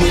So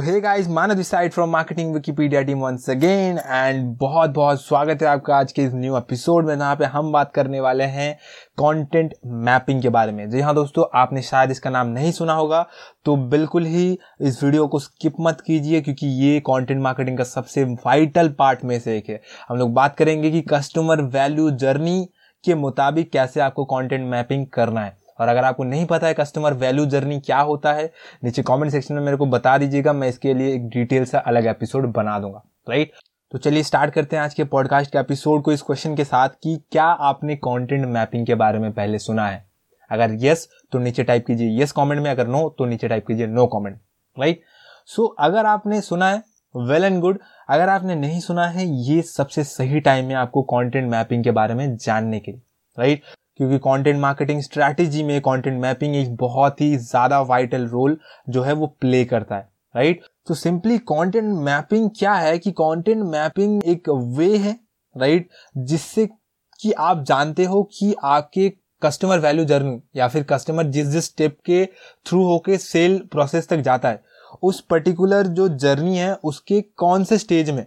hey guys Manav this side from marketing Wikipedia team once again and बहुत बहुत स्वागत है आपका आज के इस न्यू एपिसोड में, जहाँ पे हम बात करने वाले हैं कंटेंट मैपिंग के बारे में। जी हाँ दोस्तों, आपने शायद इसका नाम नहीं सुना होगा तो बिल्कुल ही इस वीडियो को स्किप मत कीजिए, क्योंकि ये कंटेंट मार्केटिंग का सबसे वाइटल पार्ट में से एक है। हम लोग बात करेंगे कि कस्टमर वैल्यू जर्नी के मुताबिक कैसे आपको कॉन्टेंट मैपिंग करना है। और अगर आपको नहीं पता है कस्टमर वैल्यू जर्नी क्या होता है, नीचे कमेंट सेक्शन में मेरे को बता दीजिएगा, मैं इसके लिए एक डिटेल से अलग एपिसोड बना दूँगा। राइट तो चलिए स्टार्ट करते हैं आज के पॉडकास्ट के एपिसोड को इस क्वेश्चन के साथ कि क्या आपने कंटेंट मैपिंग के बारे में पहले सुना है? अगर यस तो नीचे टाइप कीजिए यस कमेंट में, अगर नो तो नीचे टाइप कीजिए नो कमेंट राइट सो अगर आपने सुना है वेल एंड गुड। अगर आपने नहीं सुना है, ये सबसे सही टाइम है आपको कंटेंट मैपिंग के बारे में जानने के लिए राइट क्योंकि कंटेंट मार्केटिंग स्ट्रैटेजी में कंटेंट मैपिंग एक बहुत ही ज़्यादा वाइटल रोल जो है वो प्ले करता है राइट तो सिंपली कंटेंट मैपिंग क्या है कि कंटेंट मैपिंग एक वे है राइट जिससे कि आप जानते हो कि आपके कस्टमर वैल्यू जर्नी या फिर कस्टमर जिस जिस स्टेप के थ्रू होके सेल प्रोसेस तक जाता है उस पर्टिकुलर जो जर्नी है, उसके कौन से स्टेज में?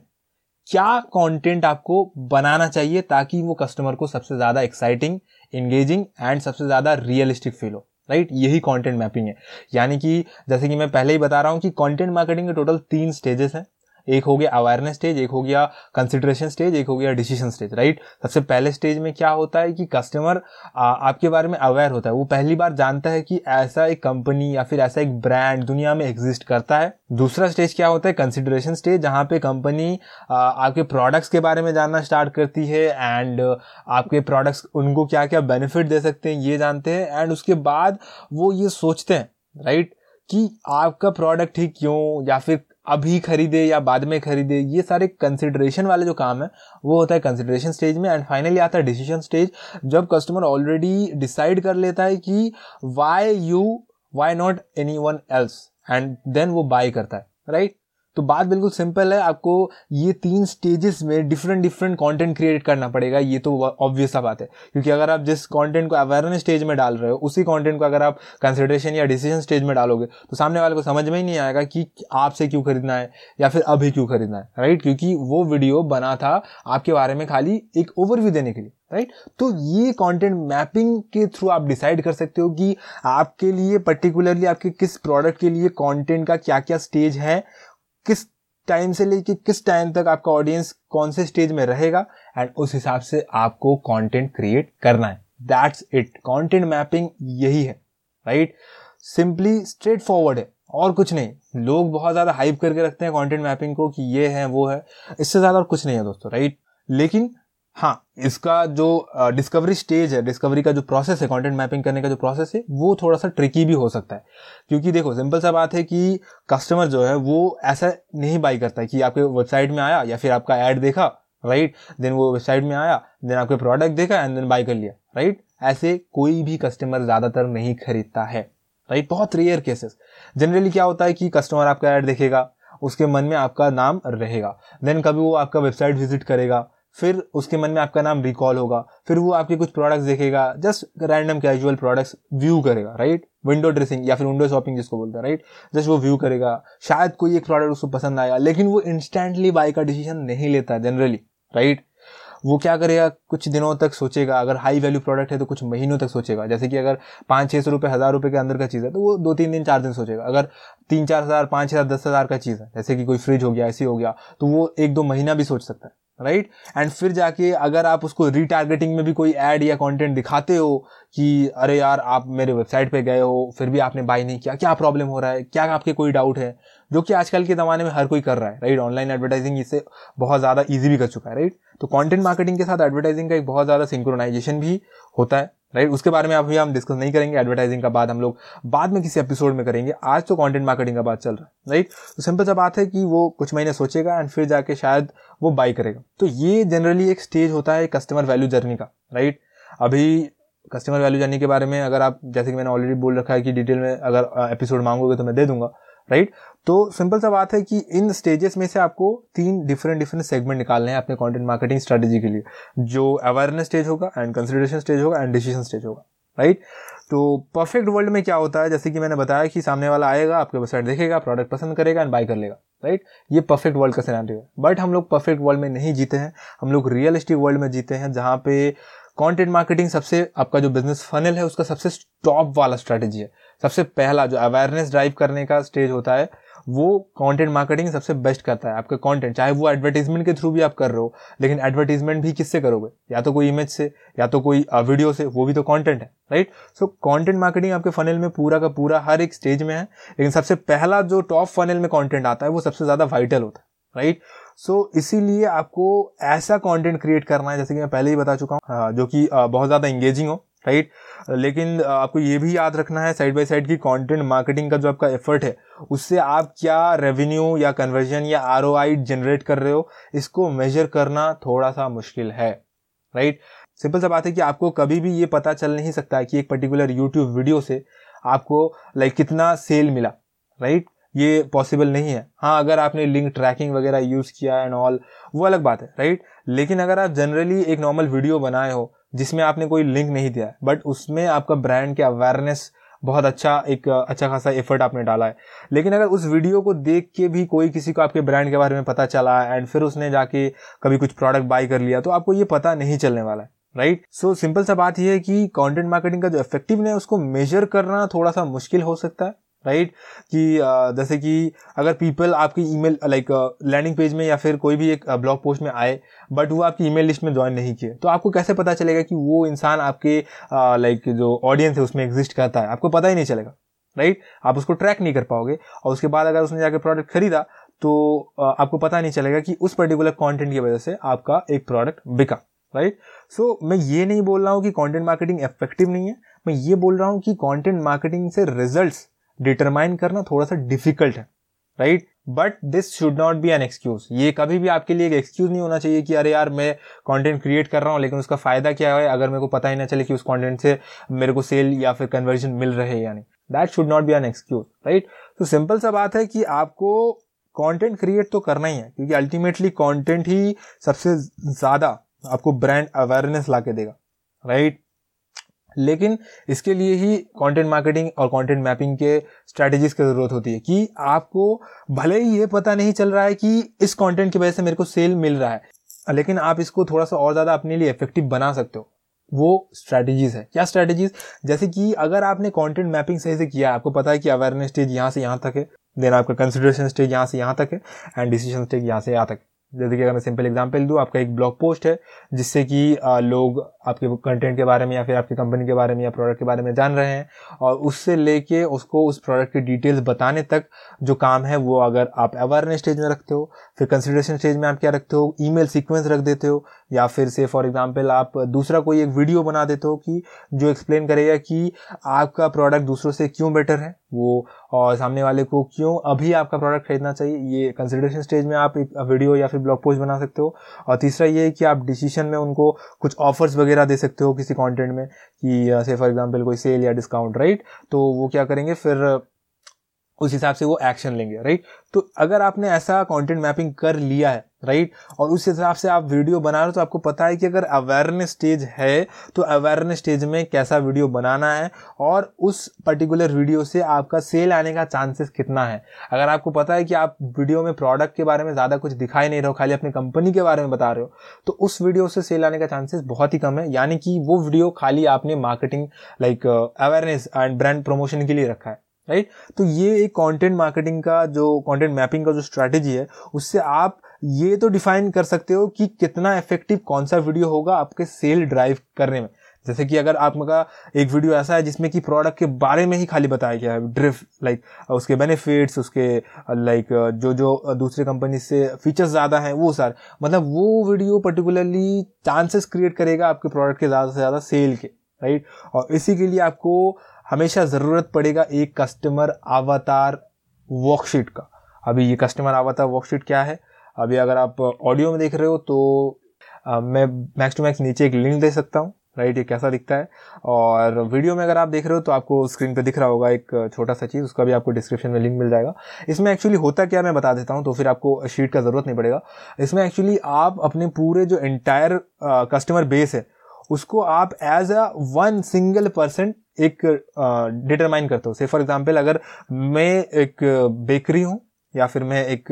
क्या कंटेंट आपको बनाना चाहिए ताकि वो कस्टमर को सबसे ज़्यादा एक्साइटिंग एंगेजिंग एंड सबसे ज़्यादा रियलिस्टिक फील हो? राइट? यही कंटेंट मैपिंग है। यानी कि जैसे कि मैं पहले ही बता रहा हूँ कि कंटेंट मार्केटिंग के टोटल तीन स्टेजेस हैं। एक हो गया अवेयरनेस स्टेज एक हो गया कंसिडरेशन स्टेज एक हो गया डिसीज़न स्टेज राइट सबसे पहले स्टेज में क्या होता है कि कस्टमर आपके बारे में अवेयर होता है। वो पहली बार जानता है कि ऐसा एक कंपनी या फिर ऐसा एक ब्रांड दुनिया में एग्जिस्ट करता है। दूसरा स्टेज क्या होता है? कंसिडरेशन स्टेज जहाँ पे कंपनी आपके प्रोडक्ट्स के बारे में जानना स्टार्ट करती है एंड आपके प्रोडक्ट्स उनको क्या क्या बेनिफिट दे सकते हैं, ये जानते हैं एंड उसके बाद वो ये सोचते हैं राइट कि आपका प्रोडक्ट ही क्यों? या फिर अभी खरीदे या बाद में खरीदे, ये सारे कंसिडरेशन वाले जो काम है, वो होता है कंसिडरेशन स्टेज में एंड फाइनली आता है डिसीज़न स्टेज जब कस्टमर ऑलरेडी डिसाइड कर लेता है कि why you why not anyone else and then वो बाय करता है राइट तो बात बिल्कुल सिंपल है, आपको ये तीन स्टेजेस में डिफरेंट डिफरेंट कंटेंट क्रिएट करना पड़ेगा, ये तो ऑब्वियस सा बात है। क्योंकि अगर आप जिस कंटेंट को अवेयरनेस स्टेज में डाल रहे हो, उसी कंटेंट को अगर आप कंसिडरेशन या डिसीज़न स्टेज में डालोगे तो सामने वाले को समझ में ही नहीं आएगा कि आपसे क्यों खरीदना है या फिर अभी क्यों खरीदना है राइट क्योंकि वो वीडियो बना था आपके बारे में खाली एक ओवरव्यू देने के लिए राइट तो ये कंटेंट मैपिंग के थ्रू आप डिसाइड कर सकते हो कि आपके लिए पर्टिकुलरली आपके किस प्रोडक्ट के लिए कंटेंट का क्या क्या स्टेज है किस टाइम से लेके किस टाइम तक आपका ऑडियंस कौन से स्टेज में रहेगा एंड उस हिसाब से आपको कंटेंट क्रिएट करना है। दैट्स इट कंटेंट मैपिंग यही है राइट सिंपली स्ट्रेट फॉरवर्ड है। और कुछ नहीं। लोग बहुत ज़्यादा हाइप करके रखते हैं कंटेंट मैपिंग को कि ये है, वो है। इससे ज़्यादा और कुछ नहीं है दोस्तों राइट लेकिन हाँ इसका जो डिस्कवरी स्टेज है डिस्कवरी का जो प्रोसेस है कंटेंट मैपिंग करने का जो प्रोसेस है वो थोड़ा सा ट्रिकी भी हो सकता है। क्योंकि देखो सिंपल सा बात है कि कस्टमर जो है वो ऐसा नहीं बाई करता है कि आपके वेबसाइट में आया या फिर आपका एड देखा राइट देन वो वेबसाइट में आया देन आपके प्रोडक्ट देखा एंड देन बाई कर लिया राइट ऐसे कोई भी कस्टमर ज़्यादातर नहीं खरीदता है राइट बहुत रेयर केसेस जनरली क्या होता है कि कस्टमर आपका एड देखेगा उसके मन में आपका नाम रहेगा देन कभी वो आपका वेबसाइट विज़िट करेगा फिर उसके मन में आपका नाम रिकॉल होगा। फिर वो आपके कुछ प्रोडक्ट्स देखेगा। Just random casual products view करेगा राइट विंडो ड्रेसिंग या फिर विंडो शॉपिंग जिसको बोलते हैं राइट जस्ट वो व्यू करेगा। शायद कोई एक प्रोडक्ट उसको पसंद आएगा लेकिन वो इंस्टेंटली बाय का डिसीज़न नहीं लेता जनरली राइट वो क्या करेगा? कुछ दिनों तक सोचेगा। अगर हाई वैल्यू प्रोडक्ट है तो कुछ महीनों तक सोचेगा। जैसे कि अगर पाँच छह सौ रुपये हज़ार रुपये के अंदर का चीज़ है तो वो दो तीन दिन, चार दिन सोचेगा। अगर तीन चार हज़ार, पाँच हज़ार, दस हज़ार का चीज़ है, जैसे कि कोई फ्रिज हो गया ऐसी हो गया तो वो एक दो महीना भी सोच सकता है। राइट? Right? एंड फिर जाके अगर आप उसको रीटारगेटिंग में भी कोई ऐड या कंटेंट दिखाते हो कि, अरे यार, आप मेरे वेबसाइट पे गए हो, फिर भी आपने बाय नहीं किया, क्या प्रॉब्लम हो रहा है? क्या आपके कोई डाउट है? जो कि आजकल के ज़माने में हर कोई कर रहा है, राइट? ऑनलाइन एडवर्टाइजिंग इससे बहुत ज़्यादा ईजी भी कर चुका है, राइट? तो कॉन्टेंट मार्केटिंग के साथ एडवर्टाइजिंग का एक बहुत ज़्यादा सिंक्रोनाइजेशन भी होता है। राइट उसके बारे में अभी हम डिस्कस नहीं करेंगे एडवर्टाइजिंग का बाद हम लोग बाद में किसी एपिसोड में करेंगे। आज तो कंटेंट मार्केटिंग का बात चल रहा है राइट तो सिंपल सा बात है कि वो कुछ महीने सोचेगा एंड फिर जाके शायद वो बाई करेगा। तो ये जनरली एक स्टेज होता है कस्टमर वैल्यू जर्नी का राइट अभी कस्टमर वैल्यू जर्नी के बारे में अगर आप, जैसे कि मैंने ऑलरेडी बोल रखा है कि डिटेल में अगर एपिसोड मांगोगे तो मैं दे दूँगा। राइट? तो सिंपल सा बात है कि इन स्टेजेस में से आपको तीन डिफरेंट डिफरेंट सेगमेंट निकालने हैं अपने कंटेंट मार्केटिंग स्ट्रेटेजी के लिए। जो अवेयरनेस स्टेज होगा एंड कंसिडरेशन स्टेज होगा एंड डिसीज़न स्टेज होगा। राइट तो परफेक्ट वर्ल्ड में क्या होता है? जैसे कि मैंने बताया कि सामने वाला आएगा, आपके वेबसाइट देखेगा प्रोडक्ट पसंद करेगा एंड बाय कर लेगा। राइट ये परफेक्ट वर्ल्ड का सिनेरियो है। बट हम लोग परफेक्ट वर्ल्ड में नहीं जीते हैं। हम लोग रियलिस्टिक वर्ल्ड में जीते हैं, जहाँ पे कंटेंट मार्केटिंग सबसे आपका जो बिज़नेस फनल है, उसका सबसे टॉप वाला स्ट्रेटेजी है। सबसे पहला जो अवेयरनेस ड्राइव करने का स्टेज होता है, वो कंटेंट मार्केटिंग सबसे बेस्ट करता है आपका कंटेंट चाहे वो एडवर्टीजमेंट के थ्रू भी आप कर रहे हो, लेकिन एडवर्टीजमेंट भी किससे करोगे? या तो कोई इमेज से, या तो कोई वीडियो से, वो भी तो कंटेंट है राइट सो कंटेंट मार्केटिंग आपके फनल में पूरा का पूरा हर एक स्टेज में है, लेकिन सबसे पहला जो टॉप फनल में कॉन्टेंट आता है, वो सबसे ज़्यादा वाइटल होता है राइट सो इसीलिए आपको ऐसा कंटेंट क्रिएट करना है, जैसे कि मैं पहले ही बता चुका हूँ जो कि बहुत ज़्यादा इंगेजिंग हो राइट? लेकिन आपको ये भी याद रखना है, साइड बाय साइड की कंटेंट मार्केटिंग का जो आपका एफर्ट है, उससे आप क्या रेवेन्यू या कन्वर्जन या आरओआई जनरेट कर रहे हो, इसको मेजर करना थोड़ा सा मुश्किल है, राइट? सिंपल सा बात है कि आपको कभी भी ये पता चल नहीं सकता कि एक पर्टिकुलर यूट्यूब वीडियो से आपको लाइक कितना सेल मिला, राइट? ये पॉसिबल नहीं है। हाँ अगर आपने लिंक ट्रैकिंग वगैरह यूज़ किया एंड ऑल वो अलग बात है, राइट? लेकिन अगर आप जनरली एक नॉर्मल वीडियो बनाए हो जिसमें आपने कोई लिंक नहीं दिया बट उसमें आपका ब्रांड के अवेयरनेस बहुत अच्छा एक अच्छा खासा एफर्ट आपने डाला है। लेकिन अगर उस वीडियो को देख के भी कोई किसी को आपके ब्रांड के बारे में पता चला है एंड फिर उसने जाके कभी कुछ प्रोडक्ट बाय कर लिया तो आपको ये पता नहीं चलने वाला है राइट सो सिंपल सा बात यह है कि कंटेंट मार्केटिंग का जो इफेक्टिवनेस है उसको मेजर करना थोड़ा सा मुश्किल हो सकता है। राइट? कि जैसे कि अगर पीपल आपकी ईमेल, लाइक लैंडिंग पेज में या फिर कोई भी एक ब्लॉग पोस्ट में आए, बट वो आपकी ईमेल लिस्ट में ज्वाइन नहीं किए तो आपको कैसे पता चलेगा कि वो इंसान आपके लाइक, जो ऑडियंस है उसमें एग्जिस्ट करता है? आपको पता ही नहीं चलेगा, राइट? आप उसको ट्रैक नहीं कर पाओगे, और उसके बाद अगर उसने जाकर प्रोडक्ट खरीदा तो आपको पता नहीं चलेगा कि उस पर्टिकुलर कंटेंट की वजह से आपका एक प्रोडक्ट बिका, राइट? सो, मैं ये नहीं बोल रहा हूँ कि कंटेंट मार्केटिंग इफ़ेक्टिव नहीं है, मैं ये बोल रहा हूँ कि कंटेंट मार्केटिंग से रिजल्ट्स डिटरमाइन करना थोड़ा सा डिफ़िकल्ट है right but this should not be an excuse ये कभी भी आपके लिए एक एक्सक्यूज नहीं होना चाहिए कि अरे यार, मैं कंटेंट क्रिएट कर रहा हूँ, लेकिन उसका फ़ायदा क्या है? अगर मेरे को पता ही ना चले कि उस कंटेंट से मेरे को सेल या फिर कन्वर्जन मिल रहे हैं या नहीं. That should not be an excuse right तो सिंपल सा बात है कि आपको कंटेंट क्रिएट तो करना ही है, क्योंकि अल्टीमेटली कंटेंट ही सबसे ज़्यादा आपको ब्रांड अवेयरनेस ला के देगा राइट right? लेकिन इसके लिए ही कंटेंट मार्केटिंग और कंटेंट मैपिंग के स्ट्रैटेजीज की ज़रूरत होती है कि आपको भले ही ये पता नहीं चल रहा है कि इस कंटेंट की वजह से मेरे को सेल मिल रहा है, लेकिन आप इसको थोड़ा सा और ज़्यादा अपने लिए इफ़ेक्टिव बना सकते हो। वो स्ट्रेटेजीज है। क्या स्ट्रैटेजीज जैसे कि अगर आपने कंटेंट मैपिंग सही से किया आपको पता है कि अवेयरनेस स्टेज यहाँ से यहाँ तक है देन आपका कंसिडरेशन स्टेज यहाँ से यहाँ तक है एंड डिसीज़न स्टेज यहाँ से यहाँ तक जैसे कि अगर मैं सिंपल एग्जांपल दूँ, आपका एक ब्लॉग पोस्ट है, जिससे कि लोग आपके कंटेंट के बारे में या फिर आपकी कंपनी के बारे में या प्रोडक्ट के बारे में जान रहे हैं और उससे लेके उसको उस प्रोडक्ट की डिटेल्स बताने तक जो काम है, वो अगर आप अवेयरनेस स्टेज में रखते हो, फिर कंसिडरेशन स्टेज में आप क्या रखते हो? ईमेल सीक्वेंस रख देते हो या फिर से फॉर एग्ज़ाम्पल आप दूसरा कोई एक वीडियो बना देते हो कि जो एक्सप्लेन करेगा कि आपका प्रोडक्ट दूसरों से क्यों बेटर है, वो और सामने वाले को क्यों अभी आपका प्रोडक्ट खरीदना चाहिए, ये कंसिडरेशन स्टेज में आप एक वीडियो या फिर ब्लॉग पोस्ट बना सकते हो। और तीसरा ये है कि आप डिसीज़न में उनको कुछ ऑफर्स वगैरह दे सकते हो किसी कॉन्टेंट में कि से फॉर एग्ज़ाम्पल कोई सेल या डिस्काउंट राइट तो वो क्या करेंगे? फिर उस हिसाब से वो एक्शन लेंगे राइट तो अगर आपने ऐसा कंटेंट मैपिंग कर लिया है राइट और उस हिसाब से आप वीडियो बना रहे हो तो आपको पता है कि अगर अवेयरनेस स्टेज है तो अवेयरनेस स्टेज में कैसा वीडियो बनाना है और उस पर्टिकुलर वीडियो से आपका सेल आने का चांसेस कितना है। अगर आपको पता है कि आप वीडियो में प्रोडक्ट के बारे में ज़्यादा कुछ दिखाई नहीं रहे हो, खाली अपनी कंपनी के बारे में बता रहे हो तो उस वीडियो से सेल आने का चांसेस बहुत ही कम है। यानी कि वो वीडियो खाली आपने marketing like awareness and brand promotion के लिए रखा है। राइट? तो ये एक कंटेंट मार्केटिंग का जो कंटेंट मैपिंग का जो स्ट्रैटेजी है, उससे आप ये तो डिफाइन कर सकते हो कि कितना इफ़ेक्टिव कौन सा वीडियो होगा आपके सेल ड्राइव करने में। जैसे कि अगर आपका एक वीडियो ऐसा है जिसमें कि प्रोडक्ट के बारे में ही खाली बताया गया है ड्रिफ्ट लाइक उसके बेनिफिट्स उसके लाइक जो जो दूसरे कंपनी से फीचर्स ज़्यादा हैं, वो सर। मतलब वो वीडियो पर्टिकुलरली चांसेस क्रिएट करेगा आपके प्रोडक्ट के ज़्यादा से ज़्यादा सेल के राइट और इसी के लिए आपको हमेशा ज़रूरत पड़ेगा एक कस्टमर अवतार वर्कशीट का। अभी ये कस्टमर अवतार वर्कशीट क्या है? अभी अगर आप ऑडियो में देख रहे हो तो आ, मैं मैक्स टू मैक्स नीचे एक लिंक दे सकता हूँ राइट ये कैसा दिखता है? और वीडियो में अगर आप देख रहे हो तो आपको स्क्रीन पे दिख रहा होगा एक छोटा सा चीज़ उसका भी आपको डिस्क्रिप्शन में लिंक मिल जाएगा। इसमें एक्चुअली होता क्या मैं बता देता हूँ तो फिर आपको शीट का ज़रूरत नहीं पड़ेगा। इसमें एक्चुअली आप अपने पूरे जो एंटायर कस्टमर बेस है उसको आप as a one single person एक डिटरमाइन करते हो। से फॉर एग्ज़ाम्पल अगर मैं एक बेकरी हूँ, या फिर मैं एक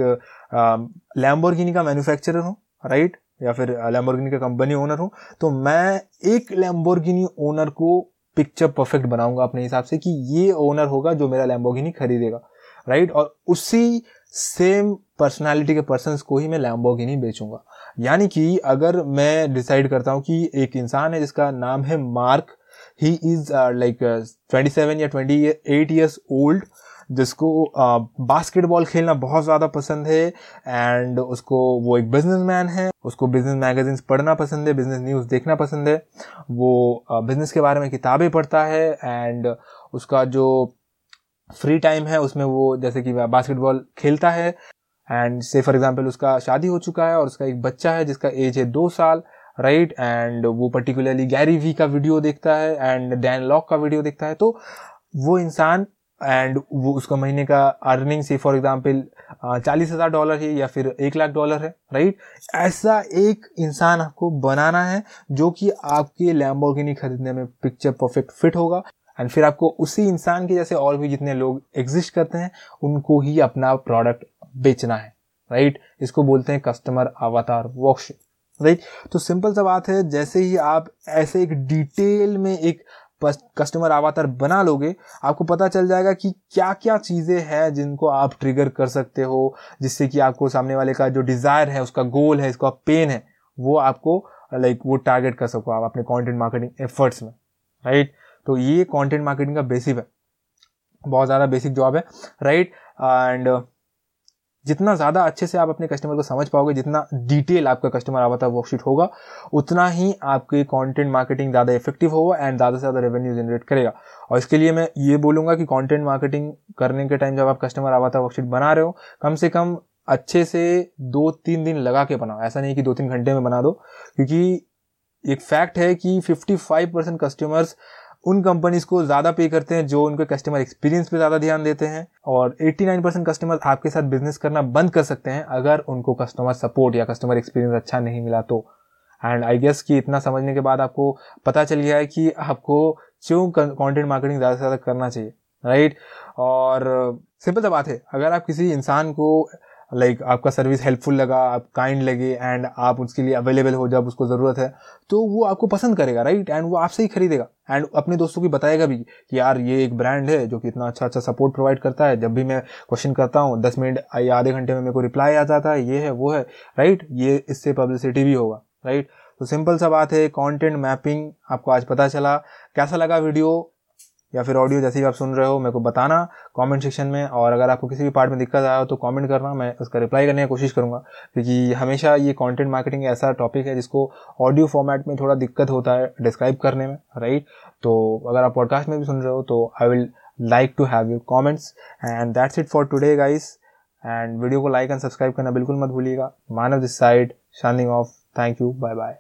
लैम्बोर्गिनी का मैन्युफैक्चरर हूँ राइट या फिर लैम्बोर्गिनी का कंपनी ओनर हूँ तो मैं एक लैम्बोर्गिनी ओनर को पिक्चर परफेक्ट बनाऊँगा अपने हिसाब से कि ये ओनर होगा जो मेरा लैम्बोर्गिनी खरीदेगा राइट और उसी सेम पर्सनालिटी के पर्सन को ही मैं लैम्बोर्गिनी बेचूँगा। यानी कि अगर मैं डिसाइड करता हूँ कि एक इंसान है जिसका नाम है Mark he is like twenty seven या ट्वेंटी एट ईयर्स ओल्ड जिसको बास्केटबॉल uh, खेलना बहुत ज़्यादा पसंद है एंड उसको वो एक बिजनेसमैन है उसको बिज़नेस मैगजीन्स पढ़ना पसंद है बिज़नेस न्यूज़ देखना पसंद है वो बिज़नेस uh, के बारे में किताबें पढ़ता है एंड उसका जो फ्री टाइम है उसमें वो जैसे कि बास्केटबॉल खेलता है एंड से फॉर एग्ज़ाम्पल उसका शादी हो चुका है और उसका एक बच्चा है जिसका एज है दो साल राइट? एंड वो पर्टिकुलरली गैरी वी का वीडियो देखता है, एंड डैन लॉक का वीडियो देखता है। तो वो इंसान, एंड वो उसका महीने का अर्निंग से फॉर एग्ज़ाम्पल चालीस हज़ार डॉलर है या फिर एक लाख डॉलर है, राइट? ऐसा एक इंसान आपको बनाना है जो कि आपके लैम्बोर्गिनी खरीदने में पिक्चर परफेक्ट फिट होगा। एंड फिर आपको उसी इंसान के जैसे और भी जितने लोग एग्जिस्ट करते हैं, उनको ही अपना प्रोडक्ट बेचना है, राइट? इसको बोलते हैं कस्टमर अवतार वर्कशिप राइट? तो सिंपल सा बात है, जैसे ही आप ऐसे एक डिटेल में एक कस्टमर अवतार बना लोगे, आपको पता चल जाएगा कि क्या क्या चीज़ें हैं जिनको आप ट्रिगर कर सकते हो, जिससे कि आपको सामने वाले का जो डिज़ायर है, उसका गोल है इसका पेन है, वो आपको, लाइक, वो टारगेट कर सको आप अपने कंटेंट मार्केटिंग एफर्ट्स में, राइट? तो ये कंटेंट मार्केटिंग का बेसिक है, बहुत ज़्यादा बेसिक जॉब है, राइट? एंड जितना ज़्यादा अच्छे से आप अपने कस्टमर को समझ पाओगे, जितना डिटेल आपका कस्टमर आवता वर्कशीट होगा, उतना ही आपकी कंटेंट मार्केटिंग ज़्यादा इफ़ेक्टिव होगा एंड ज़्यादा से ज़्यादा रेवेन्यू जनरेट करेगा। और इसके लिए मैं ये बोलूँगा कि कंटेंट मार्केटिंग करने के टाइम जब आप कस्टमर आवता वर्कशीट बना रहे हो, कम से कम अच्छे से दो तीन दिन लगा के बनाओ। ऐसा नहीं कि दो तीन घंटे में बना दो, क्योंकि एक फैक्ट है कि 55 परसेंट कस्टमर्स उन कंपनीज़ को ज़्यादा पे करते हैं जो उनके कस्टमर एक्सपीरियंस पे ज़्यादा ध्यान देते हैं और 89 परसेंट कस्टमर आपके साथ बिज़नेस करना बंद कर सकते हैं अगर उनको कस्टमर सपोर्ट या कस्टमर एक्सपीरियंस अच्छा नहीं मिला तो। एंड आई गेस कि इतना समझने के बाद आपको पता चल गया है कि आपको क्यों कॉन्टेंट मार्केटिंग ज़्यादा से ज़्यादा करना चाहिए राइट और सिंपल सा बात है, अगर आप किसी इंसान को लाइक like, आपका सर्विस हेल्पफुल लगा आप काइंड लगे एंड आप उसके लिए अवेलेबल हो जब उसको ज़रूरत है तो वो आपको पसंद करेगा राइट एंड वो आपसे ही खरीदेगा। एंड अपने दोस्तों की बताएगा भी कि यार ये एक ब्रांड है जो कि इतना अच्छा अच्छा सपोर्ट प्रोवाइड करता है। जब भी मैं क्वेश्चन करता हूँ दस मिनट या आधे घंटे में मेरे को रिप्लाई आ जाता है ये है वो है राइट ये इससे पब्लिसिटी भी होगा राइट तो सिंपल सा बात है कंटेंट मैपिंग आपको आज पता चला। कैसा लगा वीडियो या फिर ऑडियो जैसे भी आप सुन रहे हो, मेरे को बताना कमेंट सेक्शन में और अगर आपको किसी भी पार्ट में दिक्कत आया हो तो कमेंट करना, मैं उसका रिप्लाई करने की कोशिश करूँगा। क्योंकि हमेशा ये कंटेंट मार्केटिंग ऐसा टॉपिक है जिसको ऑडियो फॉर्मेट में थोड़ा दिक्कत होता है डिस्क्राइब करने में राइट तो अगर आप पॉडकास्ट में भी सुन रहे हो तो I will like to have you comments and that's it for today guys and video को लाइक एंड सब्सक्राइब करना बिल्कुल मत भूलिएगा। Manav this side signing off thank you bye bye